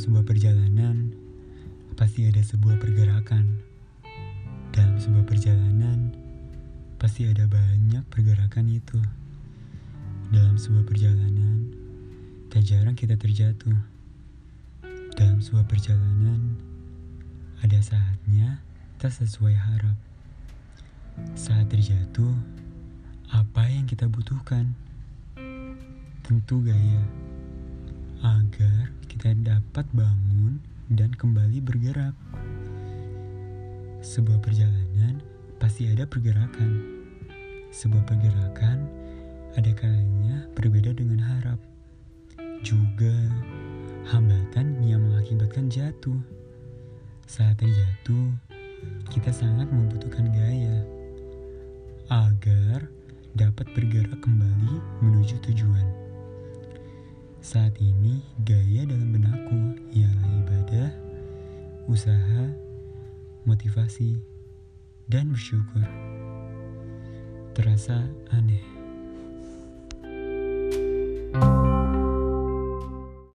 sebuah perjalanan, pasti ada sebuah pergerakan. Dalam sebuah perjalanan, pasti ada banyak pergerakan itu. Dalam sebuah perjalanan, tak jarang kita terjatuh. Dalam sebuah perjalanan, ada saatnya tak sesuai harap. Saat terjatuh, apa yang kita butuhkan? Tentu gaya, agar kita dapat bangun dan kembali bergerak. Sebuah perjalanan pasti ada pergerakan. Sebuah pergerakan ada kalanya berbeda dengan harap. Juga hambatan yang mengakibatkan jatuh. Saat terjatuh, kita sangat membutuhkan gaya agar dapat bergerak kembali menuju tujuan. Saat ini, gaya dalam benakku ialah ibadah, usaha, motivasi, dan bersyukur. Terasa aneh.